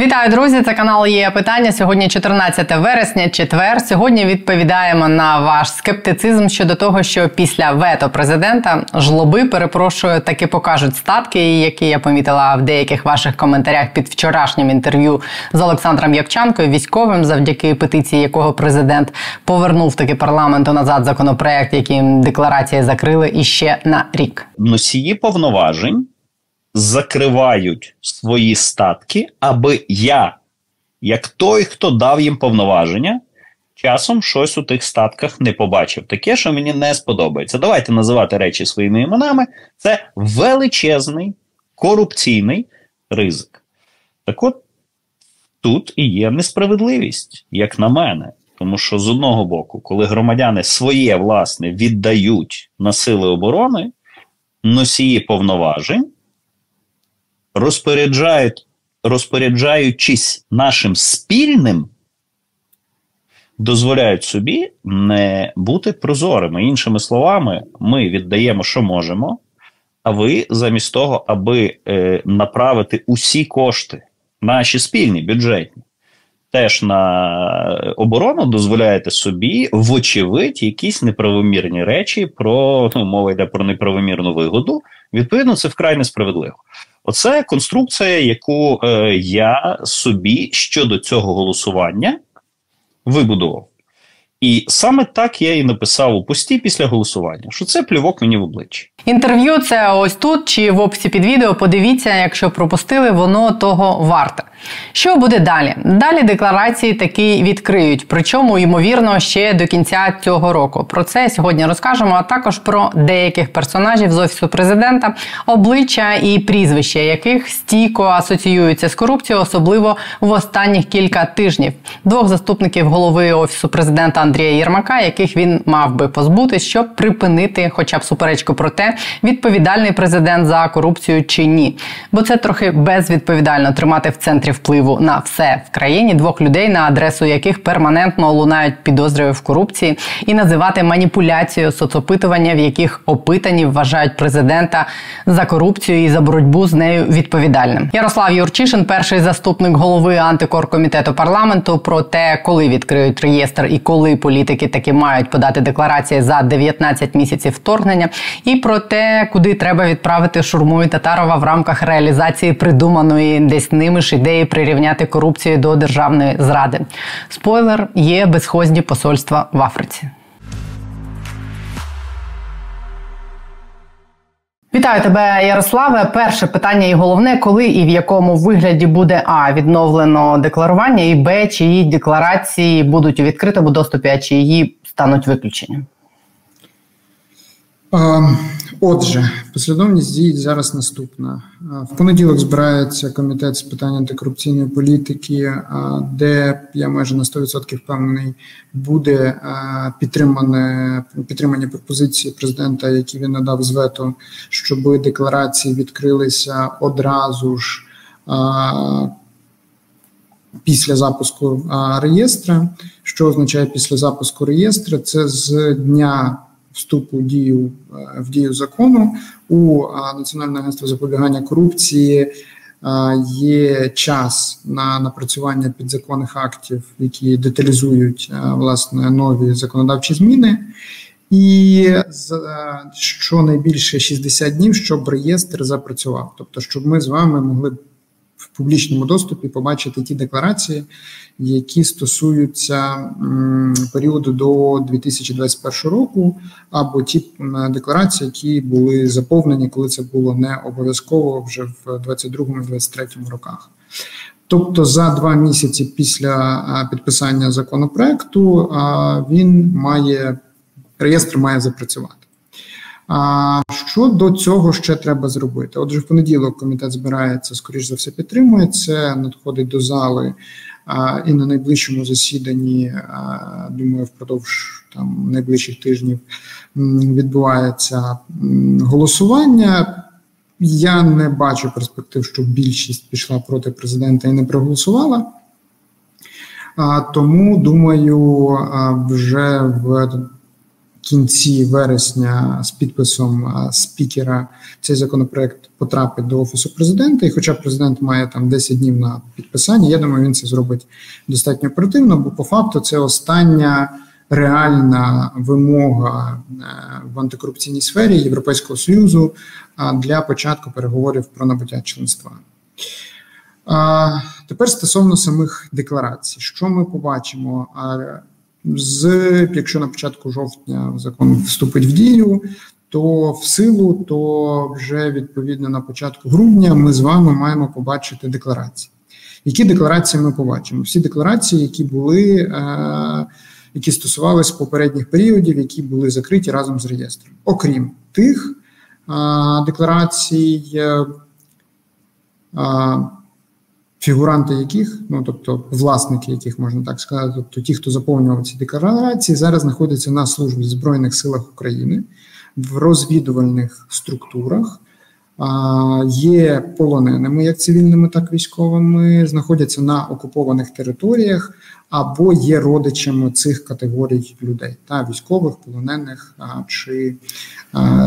Вітаю, друзі! Це канал є питання. Сьогодні 14 вересня, четвер. Сьогодні відповідаємо на ваш скептицизм щодо того, що після вето президента жлоби перепрошую таки покажуть статки, які я помітила в деяких ваших коментарях під вчорашнім інтерв'ю з Олександром Явчанкою, військовим, завдяки петиції, якого президент повернув таки парламенту назад законопроект, яким декларації закрили іще на рік. Носії повноважень закривають свої статки, аби я, як той, хто дав їм повноваження, часом щось у тих статках не побачив. Таке, що мені не сподобається. Давайте називати речі своїми іменами. Це величезний корупційний ризик. Так от тут і є несправедливість, як на мене. Тому що з одного боку, коли громадяни своє власне віддають на сили оборони, носії повноважень розпоряджають, розпоряджаючись нашим спільним, дозволяють собі не бути прозорими. Іншими словами, ми віддаємо, що можемо, а ви замість того, аби е, направити усі кошти, наші спільні бюджетні. Теж на оборону дозволяєте собі, вочевидь, якісь неправомірні речі про ну, мова йде про неправомірну вигоду. Відповідно, це вкрай несправедливо. Оце конструкція, яку е, я собі щодо цього голосування вибудував. І саме так я і написав у пості після голосування, що це плювок мені в обличчя. Інтерв'ю це ось тут чи в описі під відео. Подивіться, якщо пропустили, воно того варте. Що буде далі? Далі декларації таки відкриють, причому ймовірно ще до кінця цього року. Про це сьогодні розкажемо. А також про деяких персонажів з офісу президента, обличчя і прізвища, яких стійко асоціюються з корупцією, особливо в останніх кілька тижнів. Двох заступників голови офісу президента Андрія Єрмака, яких він мав би позбутись, щоб припинити, хоча б суперечку про те, відповідальний президент за корупцію чи ні. Бо це трохи безвідповідально тримати в центрі впливу на все в країні двох людей, на адресу яких перманентно лунають підозри в корупції, і називати маніпуляцією соцопитування, в яких опитані вважають президента за корупцію і за боротьбу з нею відповідальним. Ярослав Юрчишин, перший заступник голови антикоркомітету парламенту, про те, коли відкриють реєстр і коли політики таки мають подати декларації за 19 місяців вторгнення, і про те, куди треба відправити шурму і Татарова в рамках реалізації придуманої десь ними ж ідеї прирівняти корупцію до державної зради. Спойлер є безхозні посольства в Африці. Вітаю тебе, Ярославе. Перше питання і головне, коли і в якому вигляді буде а відновлено декларування, і б чиї декларації будуть у відкритому доступі, а чиї стануть виключенням. Отже, послідовність дій зараз наступна. В понеділок збирається комітет з питань антикорупційної політики, де я майже на 100% впевнений, буде підтримане підтримані пропозиції президента, які він надав з вето, щоб декларації відкрилися одразу ж. Після запуску реєстра, що означає після запуску реєстра, це з дня вступу дію е, в дію закону у Національне агентство запобігання корупції. Є час на напрацювання підзаконних актів, які деталізують е, власне нові законодавчі зміни, і е, щонайбільше 60 днів, щоб реєстр запрацював, тобто, щоб ми з вами могли в публічному доступі побачити ті декларації, які стосуються періоду до 2021 року, або ті декларації, які були заповнені, коли це було не обов'язково вже в 2022-2023 роках. Тобто за два місяці після підписання законопроекту він має реєстр має запрацювати. А що до цього ще треба зробити? Отже, в понеділок комітет збирається, скоріш за все, підтримує це, надходить до зали а, і на найближчому засіданні, а, думаю, впродовж там найближчих тижнів відбувається голосування. Я не бачу перспектив, що більшість пішла проти президента і не проголосувала. А, Тому думаю, вже в кінці вересня з підписом спікера цей законопроект потрапить до офісу президента. І, хоча президент має там 10 днів на підписання, я думаю, він це зробить достатньо оперативно, бо по факту це остання. Реальна вимога е, в антикорупційній сфері Європейського союзу для початку переговорів про набуття членства. Тепер стосовно самих декларацій, що ми побачимо? З якщо на початку жовтня закон вступить в дію, то в силу, то вже відповідно на початку грудня ми з вами маємо побачити декларації. Які декларації ми побачимо? Всі декларації, які були, е, які стосувалися попередніх періодів, які були закриті разом з реєстром, окрім тих е, декларацій. Е, фігуранти яких, ну тобто власники, яких можна так сказати, тобто ті, хто заповнював ці декларації, зараз знаходяться на службі в Збройних силах України в розвідувальних структурах. Є полоненими як цивільними, так і військовими, знаходяться на окупованих територіях або є родичами цих категорій людей та військових, полонених чи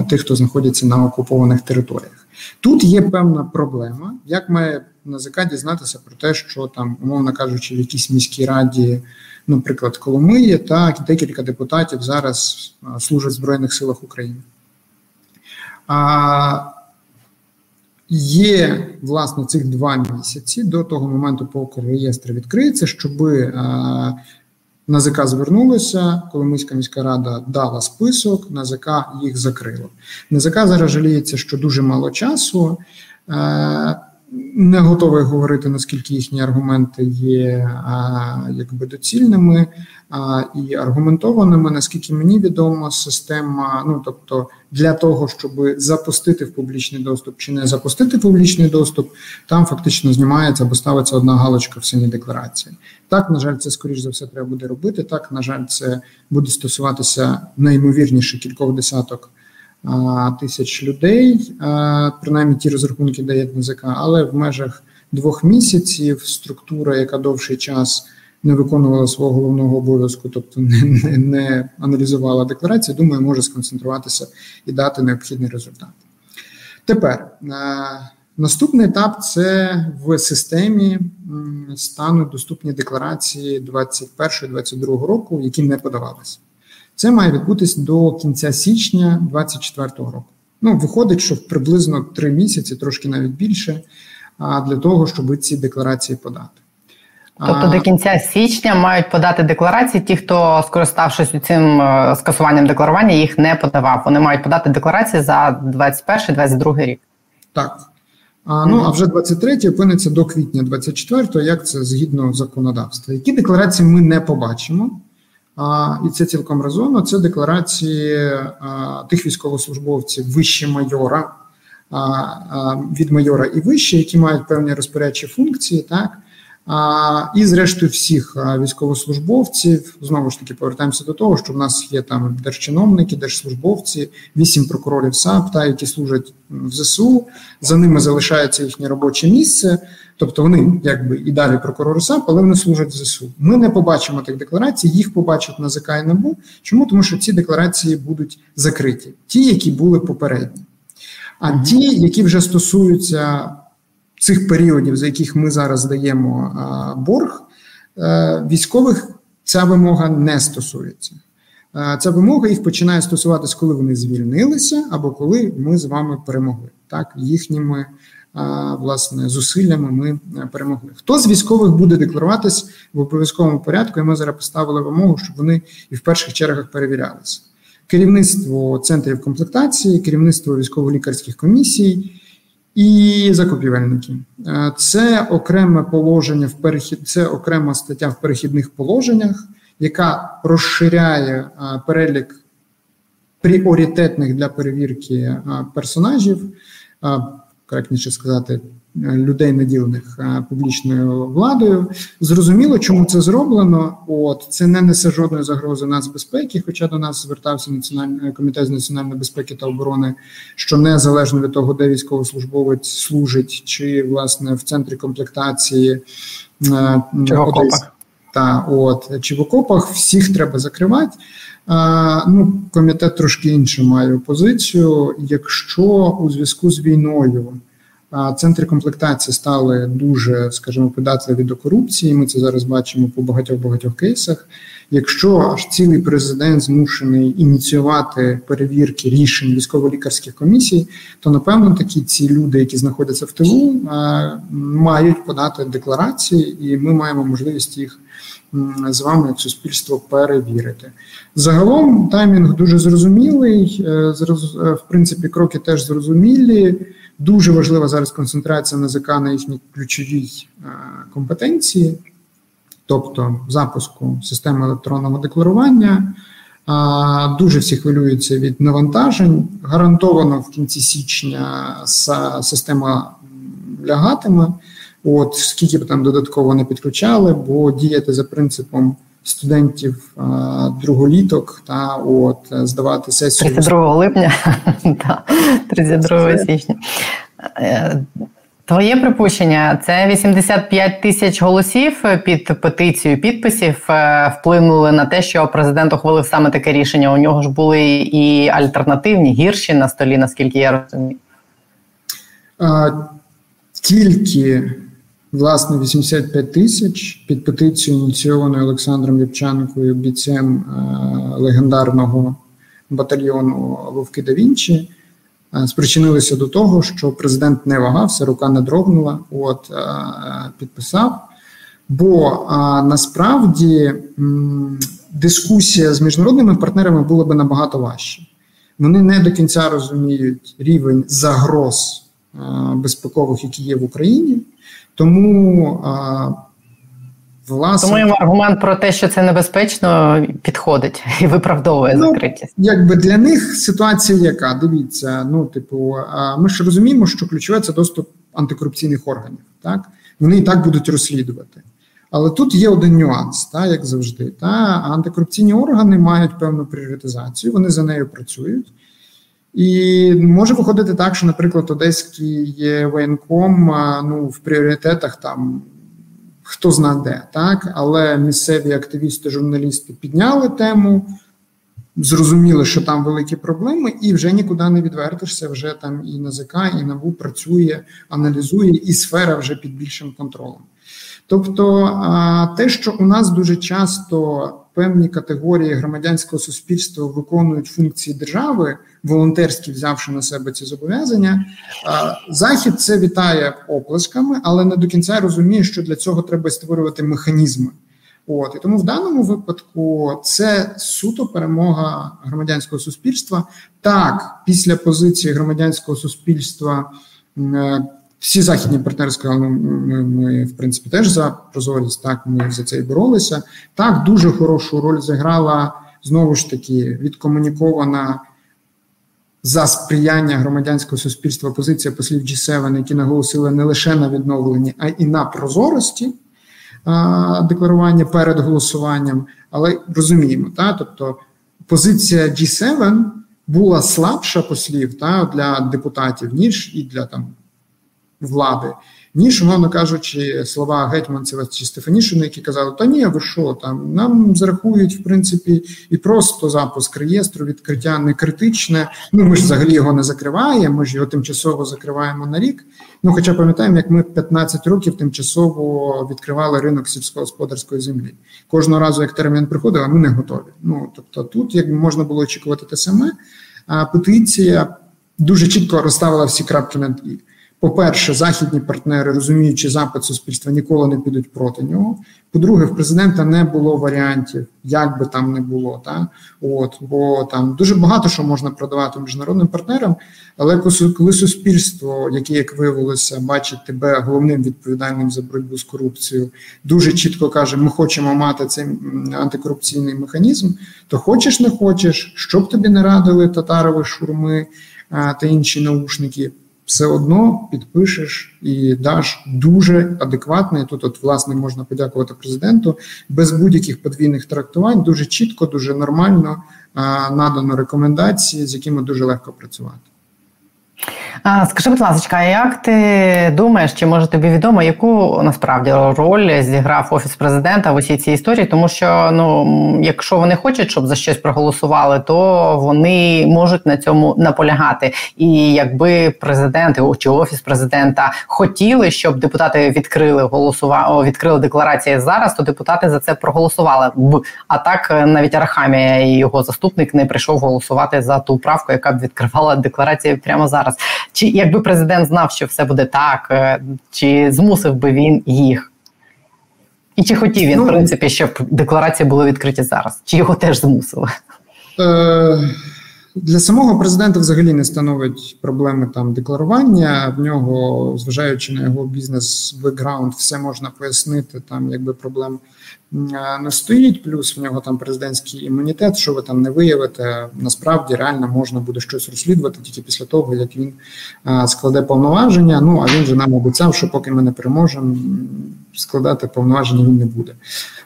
тих, хто знаходиться на окупованих територіях. Тут є певна проблема, як має НАЗК дізнатися про те, що там, умовно кажучи, в якійсь міській раді, наприклад, Коломиї, так декілька депутатів зараз служать в Збройних силах України. Є власне цих два місяці до того моменту, поки реєстр відкриється, щоб НАЗК звернулося, Коломийська міська рада дала список, НАЗК їх закрило. НАЗК зараз жаліється, що дуже мало часу. Е, не готовий говорити наскільки їхні аргументи є а, якби доцільними а, і аргументованими. Наскільки мені відомо, система, ну тобто для того, щоб запустити в публічний доступ чи не запустити публічний доступ, там фактично знімається або ставиться одна галочка в самій декларації. Так, на жаль, це скоріш за все треба буде робити. Так, на жаль, це буде стосуватися найімовірніше кількох десяток тисяч людей, принаймні ті розрахунки дає НЗК, але в межах двох місяців структура, яка довший час не виконувала свого головного обов'язку, тобто не, не, не аналізувала декларації, думаю, може сконцентруватися і дати необхідний результат. Тепер наступний етап це в системі стануть доступні декларації 2021-2022 року, які не подавалися. Це має відбутися до кінця січня 2024 року. Ну, виходить, що приблизно три місяці, трошки навіть більше, для того, щоб ці декларації подати. Тобто до кінця січня мають подати декларації. Ті, хто скориставшись цим е, скасуванням декларування, їх не подавав. Вони мають подати декларації за 21-22 рік. Так. А, Ну а вже 23 опиниться до квітня 24 як це згідно законодавства. Які декларації ми не побачимо? і це цілком резонно. Це декларації тих військовослужбовців вище майора від майора і вище, які мають певні розпорядчі функції, так і, зрештою, всіх військовослужбовців знову ж таки повертаємося до того, що в нас є там держчиновники, держслужбовці, вісім прокурорів САП, та які служать в ЗСУ. За ними залишається їхнє робоче місце, тобто вони якби і далі прокурори САП, але вони служать в ЗСУ. Ми не побачимо тих декларацій, їх побачать на ЗК і НАБУ. Чому тому, що ці декларації будуть закриті, ті, які були попередні. А ті, які вже стосуються цих періодів, за яких ми зараз даємо борг, е, військових ця вимога не стосується. Е, ця вимога їх починає стосуватися, коли вони звільнилися, або коли ми з вами перемогли. Так, їхніми е, власне зусиллями ми перемогли. Хто з військових буде декларуватись в обов'язковому порядку? І ми зараз поставили вимогу, щоб вони і в перших чергах перевірялися. Керівництво центрів комплектації, керівництво військово-лікарських комісій і закупівельники. Е, це окреме положення в перехід, це окрема стаття в перехідних положеннях, яка розширяє е, перелік пріоритетних для перевірки е, персонажів, коректніше сказати, людей, наділених е, публічною владою. Зрозуміло, чому це зроблено. От це не несе жодної загрози нацбезпеки, хоча до нас звертався національний е, комітет з національної безпеки та оборони, що незалежно від того, де військовослужбовець служить, чи власне в центрі комплектації е, чи Та от чи в окопах всіх треба закривати. А, ну, Комітет трошки іншу має позицію. Якщо у зв'язку з війною центри комплектації стали дуже, скажімо, податливі до корупції, ми це зараз бачимо по багатьох багатьох кейсах. Якщо аж цілий президент змушений ініціювати перевірки рішень військово-лікарських комісій, то напевно такі ці люди, які знаходяться в тилу, мають подати декларації, і ми маємо можливість їх з вами як суспільство перевірити. Загалом таймінг дуже зрозумілий. Е, е, в принципі, кроки теж зрозумілі. Дуже важлива зараз концентрація НАЗК на їхній ключовій е, компетенції тобто запуску системи електронного декларування. Дуже всі хвилюються від навантажень. Гарантовано в кінці січня система лягатиме. От скільки б там додатково не підключали, бо діяти за принципом студентів друголіток та от здавати сесію 32 липня, 32 січня. Е, Твоє припущення це 85 тисяч голосів під петицію підписів е, вплинули на те, що президент ухвалив саме таке рішення. У нього ж були і альтернативні гірші на столі, наскільки я розумію. Тільки власне 85 тисяч під петицію ініційованою Олександром Євченкою, бійцем е, легендарного батальйону Вовки да Вінчі. Е, спричинилися до того, що президент не вагався, рука не дрогнула, от е, підписав. Бо насправді дискусія з міжнародними партнерами була би набагато важче. Вони не до кінця розуміють рівень загроз безпекових, які є в Україні. Тому а, Власне, Тому йому аргумент про те, що це небезпечно, підходить і виправдовує ну, закритість. Якби для них ситуація, яка дивіться, ну типу, ми ж розуміємо, що ключове це доступ антикорупційних органів. Так вони і так будуть розслідувати. Але тут є один нюанс, та як завжди. Та антикорупційні органи мають певну пріоритизацію, вони за нею працюють. І може виходити так, що, наприклад, Одеський воєнком ну, в пріоритетах там хто зна де, так але місцеві активісти, журналісти підняли тему, зрозуміли, що там великі проблеми, і вже нікуди не відвертишся. Вже там і НАЗК, і НАБУ працює, аналізує, і сфера вже під більшим контролем. Тобто, те, що у нас дуже часто певні категорії громадянського суспільства виконують функції держави, волонтерські взявши на себе ці зобов'язання, захід це вітає оплесками, але не до кінця розуміє, що для цього треба створювати механізми. От і тому в даному випадку це суто перемога громадянського суспільства. Так, після позиції громадянського суспільства е, всі західні партнери сказали, ми, ми, в принципі, теж за прозорість, так, ми за це і боролися. Так, дуже хорошу роль зіграла знову ж таки відкомунікована за сприяння громадянського суспільства позиція послів G7, які наголосили не лише на відновленні, а і на прозорості а, декларування перед голосуванням. Але розуміємо, та, тобто позиція G7 була слабша послів та, для депутатів, ніж і для там влади, ніж, умовно кажучи, слова Гетьманцева чи Стефанішина, які казали, та ні, ви що там нам зарахують в принципі і просто запуск реєстру, відкриття не критичне. Ну ми ж взагалі його не закриваємо. Ми ж його тимчасово закриваємо на рік. Ну, хоча пам'ятаємо, як ми 15 років тимчасово відкривали ринок сільськогосподарської землі. Кожного разу, як термін приходив, а ми не готові. Ну тобто, тут як можна було очікувати те саме, а петиція дуже чітко розставила всі крапки над і. По-перше, західні партнери, розуміючи запит суспільства, ніколи не підуть проти нього. По-друге, в президента не було варіантів, як би там не було. Та? От, Бо там дуже багато що можна продавати міжнародним партнерам, але коли суспільство, яке, як виявилося, бачить тебе головним відповідальним за боротьбу з корупцією, дуже чітко каже: ми хочемо мати цей антикорупційний механізм, то хочеш не хочеш, щоб тобі не радили татарові шурми та інші наушники все одно підпишеш і даш дуже адекватний. Тут, от, власне, можна подякувати президенту без будь-яких подвійних трактувань, дуже чітко, дуже нормально надано рекомендації, з якими дуже легко працювати. А, Скажи, будь ласка, як ти думаєш, чи може тобі відомо, яку насправді роль зіграв офіс президента в усій цій історії? Тому що ну, якщо вони хочуть, щоб за щось проголосували, то вони можуть на цьому наполягати. І якби президент чи офіс президента хотіли, щоб депутати відкрили голосува... відкрили декларації зараз, то депутати за це проголосували б. А так навіть Арахамія і його заступник не прийшов голосувати за ту правку, яка б відкривала декларації прямо зараз. Чи якби президент знав, що все буде так, е, чи змусив би він їх? І чи хотів він, ну, в принципі, щоб декларації були відкриті зараз? Чи його теж змусили? Е, для самого президента взагалі не становить проблеми там декларування. В нього, зважаючи на його бізнес-бекграунд, все можна пояснити. Там якби проблем не стоїть. Плюс в нього там президентський імунітет. Що ви там не виявите, насправді реально можна буде щось розслідувати тільки після того, як він складе повноваження. Ну а він же нам обіцяв, що поки ми не переможемо, складати повноваження він не буде.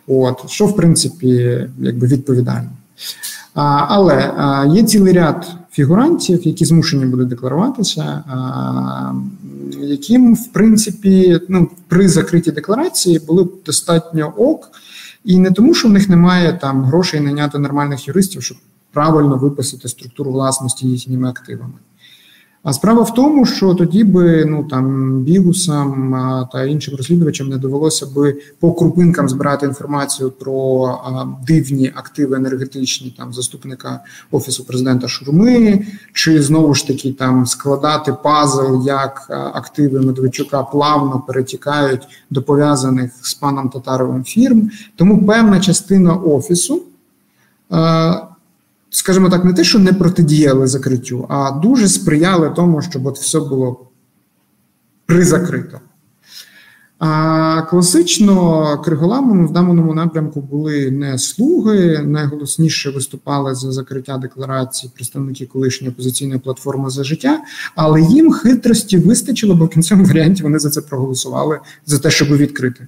От що в принципі, якби відповідально. Але є цілий ряд фігурантів, які змушені будуть декларуватися, яким, в принципі, ну, при закритій декларації були достатньо ок, і не тому, що в них немає там грошей наняти нормальних юристів, щоб правильно виписати структуру власності їхніми активами. А справа в тому, що тоді би ну там бігусам та іншим розслідувачам не довелося би по крупинкам збирати інформацію про а, дивні активи енергетичні там заступника офісу президента Шурми, чи знову ж таки там складати пазл, як активи Медведчука плавно перетікають до пов'язаних з паном Татаровим фірм. Тому певна частина офісу. А, скажімо так, не те, що не протидіяли закриттю, а дуже сприяли тому, щоб от все було призакрито. А класично криголамами в даному напрямку були не слуги, найголосніше виступали за закриття декларації представники колишньої опозиційної платформи за життя, але їм хитрості вистачило, бо в кінцевому варіанті вони за це проголосували за те, щоб відкрити.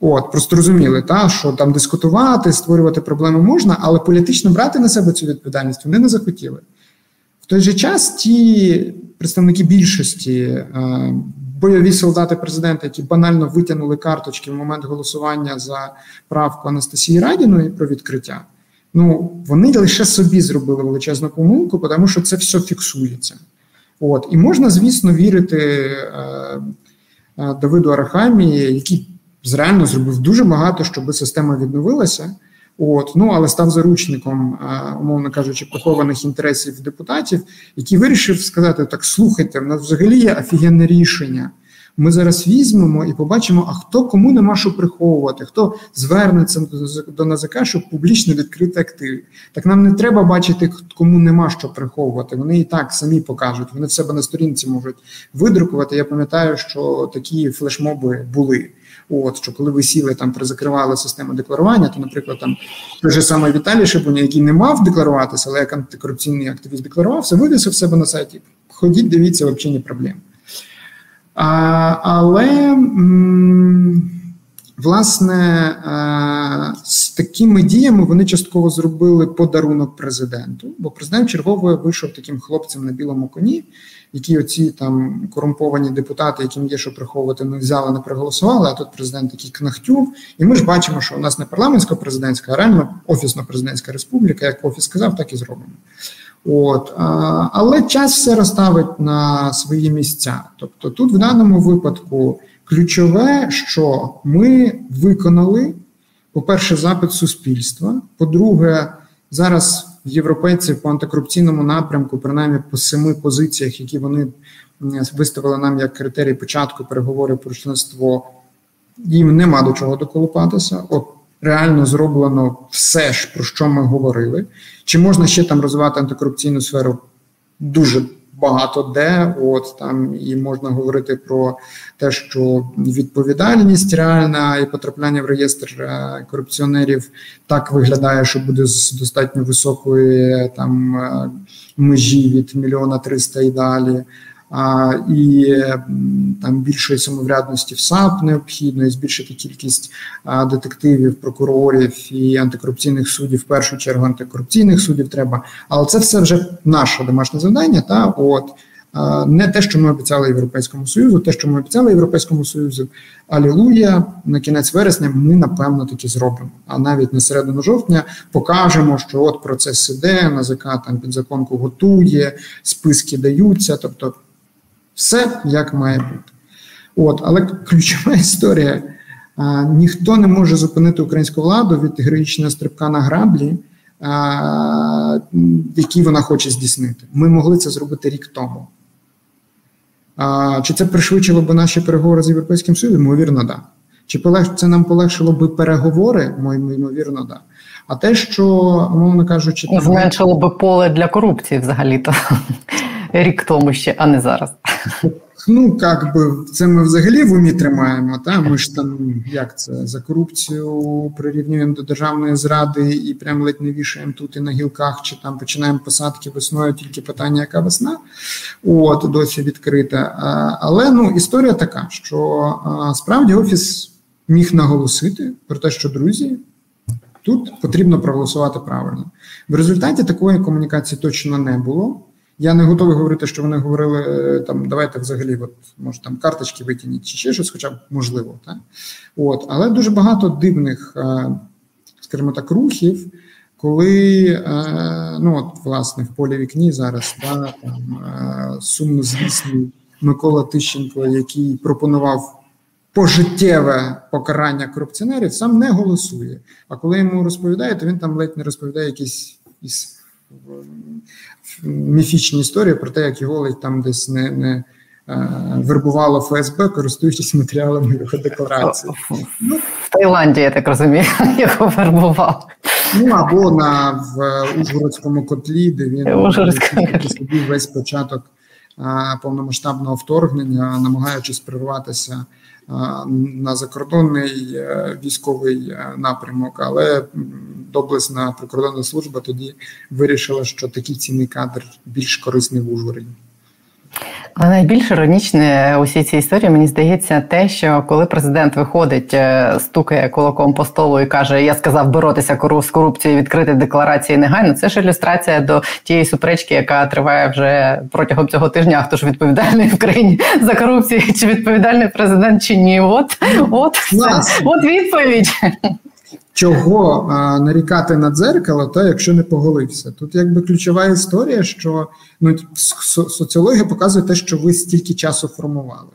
От, просто розуміли, та, що там дискутувати, створювати проблеми можна, але політично брати на себе цю відповідальність вони не захотіли. В той же час ті представники більшості, е, бойові солдати президента, які банально витягнули карточки в момент голосування за правку Анастасії Радіної про відкриття, ну вони лише собі зробили величезну помилку, тому що це все фіксується. От, І можна, звісно, вірити е, е, Давиду Арахамії, який реально зробив дуже багато, щоб система відновилася. От, ну але став заручником, умовно кажучи, прихованих інтересів депутатів, який вирішив сказати: так слухайте, в нас взагалі є офігенне рішення. Ми зараз візьмемо і побачимо, а хто кому нема що приховувати, хто звернеться до НАЗК, щоб публічно відкрити активи. Так нам не треба бачити, кому нема що приховувати. Вони і так самі покажуть. Вони в себе на сторінці можуть видрукувати. Я пам'ятаю, що такі флешмоби були. От що коли ви сіли там призакривали систему декларування, то, наприклад, там той же самий Віталій Шибуня, який не мав декларуватися, але як антикорупційний активіст декларувався, вивісив себе на сайті. Ходіть, дивіться, взагалі не проблем. А, Але м, власне а, з такими діями вони частково зробили подарунок президенту, бо президент чергово вийшов таким хлопцем на білому коні які оці там корумповані депутати, яким є що приховувати, не взяли, не проголосували. А тут президент такий кнахтюв. І ми ж бачимо, що у нас не парламентсько президентська, а реально офісно-президентська республіка. Як офіс сказав, так і зробимо. От, а, Але час все розставить на свої місця. Тобто, тут в даному випадку ключове, що ми виконали, по-перше, запит суспільства. По-друге, зараз європейці по антикорупційному напрямку, принаймні по семи позиціях, які вони виставили нам як критерій початку переговорів про членство, їм нема до чого доколупатися. От реально зроблено все ж про що ми говорили. Чи можна ще там розвивати антикорупційну сферу? Дуже багато де. От там і можна говорити про те, що відповідальність реальна і потрапляння в реєстр е, корупціонерів так виглядає, що буде з достатньо високої там е, межі від мільйона триста і далі і там більшої самоврядності в САП необхідно, і збільшити кількість детективів, прокурорів і антикорупційних суддів, в першу чергу антикорупційних суддів треба. Але це все вже наше домашнє завдання. Та от не те, що ми обіцяли Європейському Союзу, те, що ми обіцяли Європейському Союзу, алілуя, на кінець вересня ми напевно таки зробимо. А навіть на середину жовтня покажемо, що от процес іде, НАЗК там підзаконку готує, списки даються, тобто все як має бути. От, але ключова історія: а, ніхто не може зупинити українську владу від героїчного стрибка на граблі, а, які вона хоче здійснити. Ми могли це зробити рік тому. А, Чи це пришвидшило б наші переговори з Європейським Союзом? Ймовірно, да. Чи це нам полегшило би переговори? Ймовірно, да. А те, що, умовно кажучи, там... зменшило би поле для корупції взагалі-то рік тому ще, а не зараз. Ну, як би це ми взагалі в умі тримаємо. Та ми ж там як це за корупцію прирівнюємо до державної зради і прям ледь не вішаємо тут і на гілках, чи там починаємо посадки весною, тільки питання, яка весна, от досі відкрита. Але ну історія така, що справді офіс міг наголосити про те, що друзі. Тут потрібно проголосувати правильно. В результаті такої комунікації точно не було. Я не готовий говорити, що вони говорили е, там, давайте взагалі, от, може там карточки витягніть чи ще щось, хоча б можливо. Так? От, Але дуже багато дивних, е, скажімо так, рухів, коли е, ну от, власне в полі вікні зараз та, там, сумнозвісний Микола Тищенко, який пропонував пожиттєве покарання корупціонерів, сам не голосує. А коли йому розповідають, то він там ледь не розповідає якісь міфічні історії про те, як його там десь не не е, вербувало ФСБ, користуючись матеріалами його декларації. Ну, в Таїланді, я так розумію, його вербував. Ну або на в Ужгородському котлі, де він собі весь початок а, повномасштабного вторгнення, намагаючись прорватися на закордонний е, військовий е, напрямок, але доблесна прикордонна служба тоді вирішила, що такий цінний кадр більш корисний в Ужгороді. Але найбільш іронічне усій цій історії мені здається те, що коли президент виходить, е, стукає кулаком по столу і каже: Я сказав боротися з корупцією, відкрити декларації негайно. Це ж ілюстрація до тієї суперечки, яка триває вже протягом цього тижня. Хто ж відповідальний в країні за корупцію, чи відповідальний президент, чи ні? От от, от відповідь. Чого а, нарікати на дзеркало, та якщо не поголився? Тут якби ключова історія, що ну соціологія показує те, що ви стільки часу формували.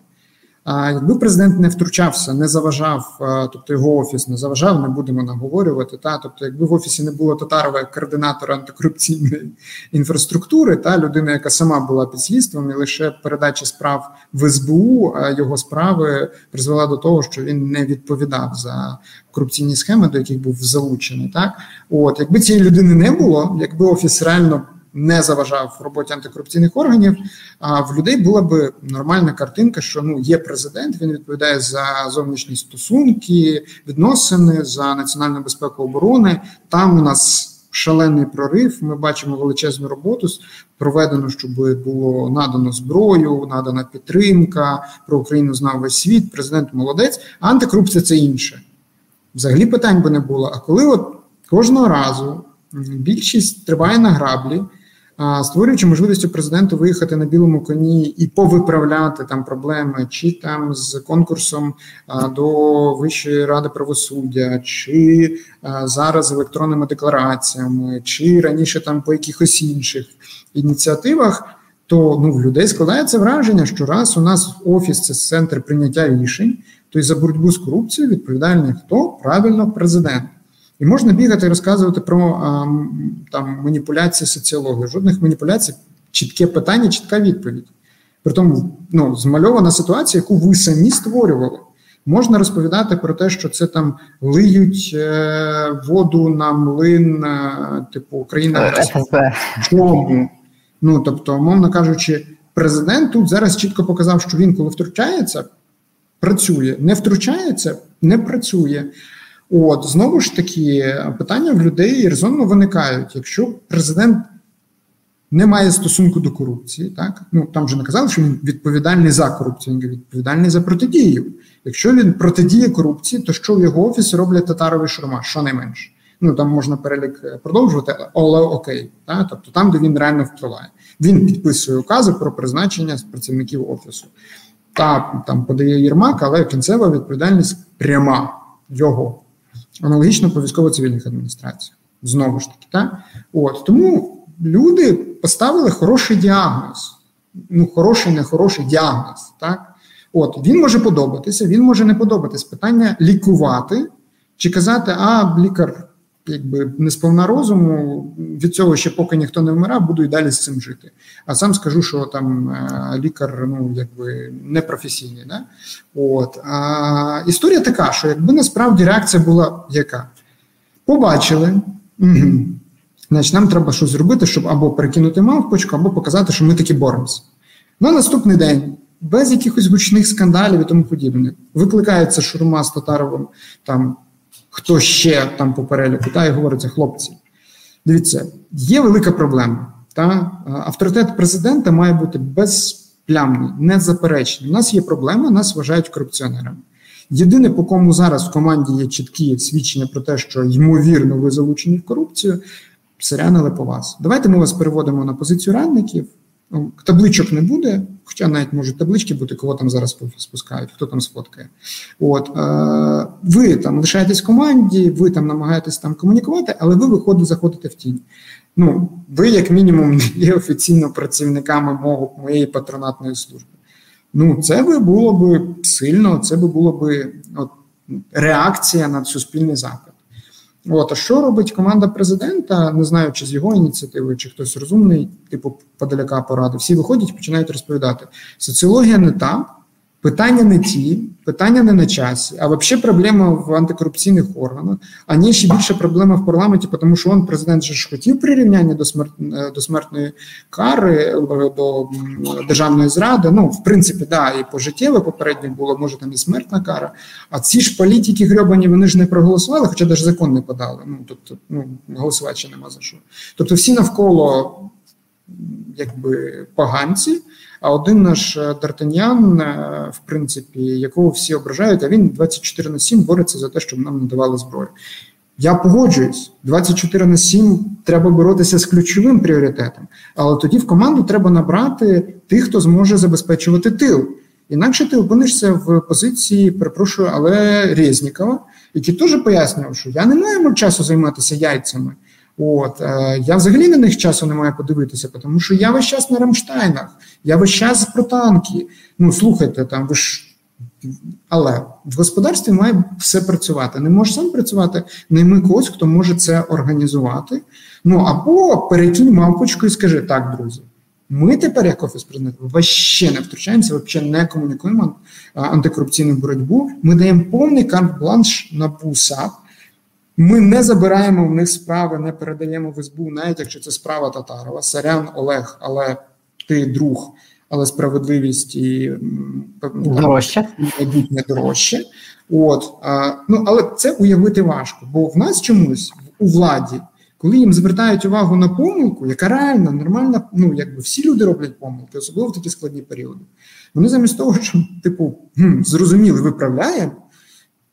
Якби президент не втручався, не заважав, тобто його офіс не заважав, не будемо наговорювати. Та тобто, якби в офісі не було Татарова як координатора антикорупційної інфраструктури, та людина, яка сама була під слідством, і лише передача справ в СБУ, його справи призвела до того, що він не відповідав за корупційні схеми, до яких був залучений. Так, от якби цієї людини не було, якби офіс реально не заважав роботі антикорупційних органів. А в людей була б нормальна картинка, що ну є президент, він відповідає за зовнішні стосунки, відносини за національну безпеку оборони. Там у нас. Шалений прорив, ми бачимо величезну роботу проведену, щоб було надано зброю, надана підтримка. Про Україну знав весь світ. Президент молодець, а антикорупція це інше. Взагалі питань би не було. А коли от кожного разу більшість триває на граблі, створюючи можливістю президенту виїхати на білому коні і повиправляти там проблеми, чи там з конкурсом до Вищої ради правосуддя, чи зараз електронними деклараціями, чи раніше там по якихось інших ініціативах. То ну в людей складається враження, що раз у нас офіс це центр прийняття рішень, то й за боротьбу з корупцією відповідальний хто правильно президент. І можна бігати і розказувати про там маніпуляції соціології. Жодних маніпуляцій, чітке питання, чітка відповідь. Притому ну, змальована ситуація, яку ви самі створювали. Можна розповідати про те, що це там лиють е, воду на млин, е, типу Україна. Чому? Ну тобто, умовно кажучи, президент тут зараз чітко показав, що він, коли втручається, працює, не втручається, не працює. От знову ж таки, питання в людей резонно виникають. Якщо президент не має стосунку до корупції, так ну там вже не казали, що він відповідальний за корупцію, він відповідальний за протидію. Якщо він протидіє корупції, то що в його офісі роблять татарові шурма, що найменше. Ну там можна перелік продовжувати, але окей, та тобто там, де він реально впливає. Він підписує укази про призначення працівників офісу. Та там подає Єрмак, але кінцева відповідальність пряма його. Аналогічно по військово-цивільних адміністраціях. Знову ж таки, так? От тому люди поставили хороший діагноз. Ну, хороший, не хороший діагноз. так? От він може подобатися, він може не подобатись. Питання лікувати чи казати, а лікар якби не сповна розуму, від цього ще поки ніхто не вмирав, буду і далі з цим жити. А сам скажу, що там е, лікар ну якби не професійний. Да? От а історія така, що якби насправді реакція була яка? Побачили. Угу. Значить, нам треба щось зробити, щоб або перекинути мавпочку, або показати, що ми таки боремося. На наступний день, без якихось гучних скандалів і тому подібне, викликається шурма з Татаровим там хто ще там по переліку, та і говориться, хлопці. Дивіться, є велика проблема. Та авторитет президента має бути безплямний, незаперечний. У нас є проблема, нас вважають корупціонерами. Єдине, по кому зараз в команді є чіткі свідчення про те, що ймовірно ви залучені в корупцію, Сиряна вас. Давайте ми вас переводимо на позицію радників. Ну, табличок не буде, хоча навіть можуть таблички бути, кого там зараз спускають, хто там сфоткає. От е, ви там лишаєтесь в команді, ви там намагаєтесь там комунікувати, але ви виходите, заходите в тінь. Ну, ви, як мінімум, не є офіційно працівниками мого моєї патронатної служби. Ну, це би було б сильно, це би було б реакція на суспільний запит. От, а що робить команда президента? Не знаю, чи з його ініціативи, чи хтось розумний, типу подаляка поради. Всі виходять, починають розповідати. Соціологія не та, Питання не ті, питання не на часі, а взагалі проблема в антикорупційних органах. А ні, ще більше проблема в парламенті, тому що он президент же ж хотів прирівняння до смерт е, до смертної кари, е, до державної зради. Ну, в принципі, да, і пожиттєве попередньо було, може там і смертна кара. А ці ж політики грьобані вони ж не проголосували, хоча навіть закон не подали. Ну тобто, ну голосувати ще нема за що. Тобто, всі навколо якби поганці. А один наш е, Д'Артаньян, е, в принципі, якого всі ображають, а він 24 на 7 бореться за те, щоб нам надавали зброю. Я погоджуюсь, 24 на 7 треба боротися з ключовим пріоритетом, але тоді в команду треба набрати тих, хто зможе забезпечувати тил. Інакше ти опинишся в позиції, перепрошую, але Резнікова, який теж пояснював, що я не маю часу займатися яйцями. От е, я взагалі на них часу не маю подивитися, тому що я весь час на Рамштайнах, я весь час про танки. Ну слухайте, там ви ж. Але в господарстві має все працювати. Не можеш сам працювати, найми когось, хто може це організувати. Ну або перекинь мавпочку і скажи: так, друзі, ми тепер, як офіс президента, вообще не втручаємося, взагалі не комунікуємо антикорупційну боротьбу. Ми даємо повний карт-бланш на БУСАП, ми не забираємо в них справи, не передаємо в СБУ, навіть якщо це справа Татарова, Сарян Олег, але ти друг, але справедливість і дорожче. майбутнє дорожче. От а, ну але це уявити важко, бо в нас чомусь у владі, коли їм звертають увагу на помилку, яка реальна, нормальна, ну якби всі люди роблять помилки, особливо в такі складні періоди. Вони замість того, що типу зрозуміли, виправляємо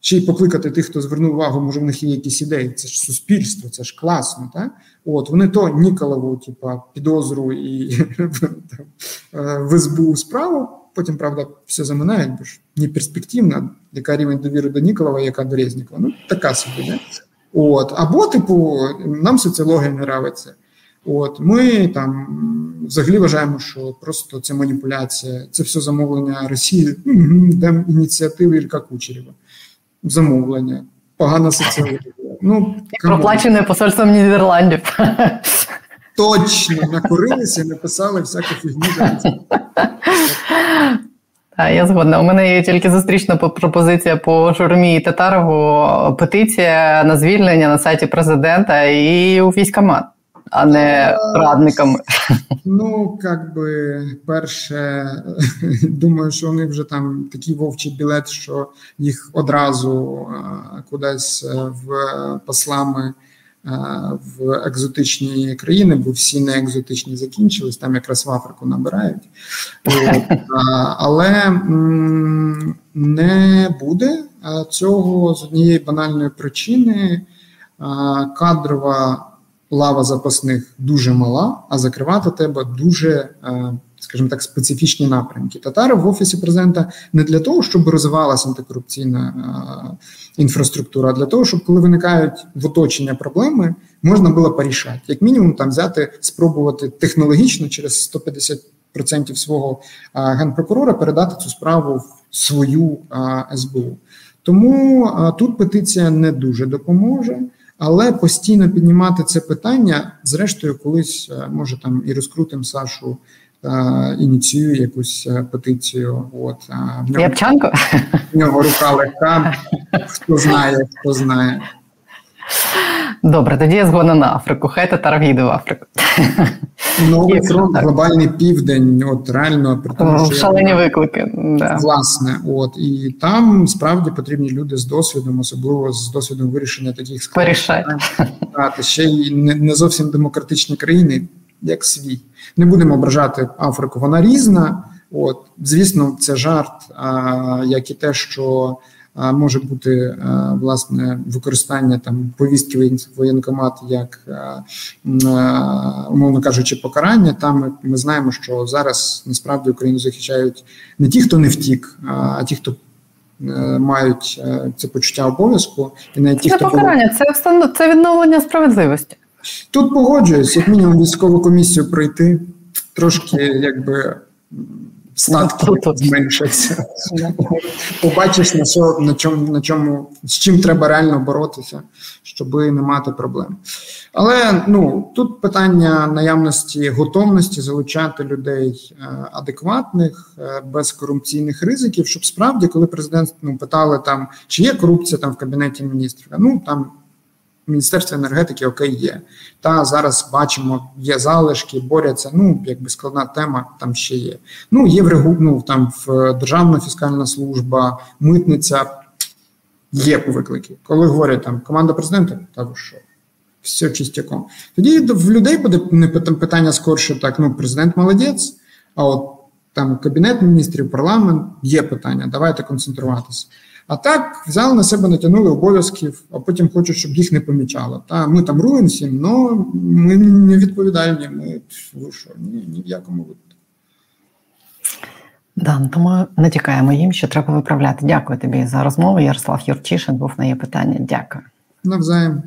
ще й покликати тих, хто звернув увагу, може в них є якісь ідеї. Це ж суспільство, це ж класно. Так? От вони то Ніколову, типа, підозру і в СБУ справу. Потім, правда, все заминають, бо ж не перспективна, яка рівень довіри до Ніколова, яка до Резнікова. Ну, така собі, не? От. Або, типу, нам соціологія не нравиться. От ми там взагалі вважаємо, що просто це маніпуляція, це все замовлення Росії, де ініціативи Ілька Кучерєва замовлення, погана соціологія. Ну, Проплачене посольством Нідерландів. Точно накорилися і написали всяку фігню. Так, я згодна. У мене є тільки зустрічна пропозиція по Журмі Татарову. Петиція на звільнення на сайті президента і у військомат а не радниками. Ну, як би, перше, думаю, що вони вже там такий вовчий білет, що їх одразу кудись е, в послами. В екзотичні країни, бо всі не екзотичні закінчились, там якраз в Африку набирають. Але не буде цього з однієї банальної причини. кадрова лава запасних дуже мала, а закривати тебе дуже скажімо так, специфічні напрямки. Татари в офісі президента не для того, щоб розвивалася антикорупційна інфраструктура, а для того, щоб коли виникають в оточення проблеми, можна було порішати. Як мінімум, там взяти, спробувати технологічно через 150% свого генпрокурора передати цю справу в свою СБУ. Тому тут петиція не дуже допоможе. Але постійно піднімати це питання, зрештою, колись може там і розкрутим Сашу ініціює якусь е, петицію. От в нього? В нього рука легка. Хто знає, хто знає. Добре, тоді я згодна на Африку. Хай татар їде в Африку. Новий фронт, глобальний південь, от реально при тому, що шалені я, виклики. Да. Власне, от і там справді потрібні люди з досвідом, особливо з досвідом вирішення таких складних питань. Ще й не, не зовсім демократичні країни як свій. Не будемо ображати Африку, вона різна. От, Звісно, це жарт, а, як і те, що може бути власне використання там повістки воєнкомат, як умовно кажучи, покарання. Там ми, ми знаємо, що зараз насправді Україну захищають не ті, хто не втік, а ті, хто. Е, мають е, це почуття обов'язку і навіть ті, хто покарання, це це відновлення справедливості. Тут погоджуюсь, як мінімум військову комісію пройти, трошки якби статки зменшаться. Побачиш на що на чому на чому з чим треба реально боротися, щоб не мати проблем. Але ну тут питання наявності готовності залучати людей е, адекватних, е, без корупційних ризиків, щоб справді, коли президент ну питали там, чи є корупція там в кабінеті міністрів, ну там. Міністерство енергетики окей є. Та зараз бачимо, є залишки, борються. Ну, якби складна тема там ще є. Ну, є в ну, там в Державна фіскальна служба, митниця є виклики. Коли говорять там команда президента, та ви що? Все чистяком. Тоді в людей буде питання скорше так: ну, президент молодець, а от там кабінет міністрів, парламент є питання. Давайте концентруватися. А так взяли на себе, натягнули обов'язків, а потім хочуть, щоб їх не помічало. Та ми там руємо всім, але ми не відповідальні. Ми що, ні, ні в якому випадку. Да, ну, тому натякаємо їм, що треба виправляти. Дякую тобі за розмову. Ярослав Юрчишин був на її питання. Дякую. Навзаєм.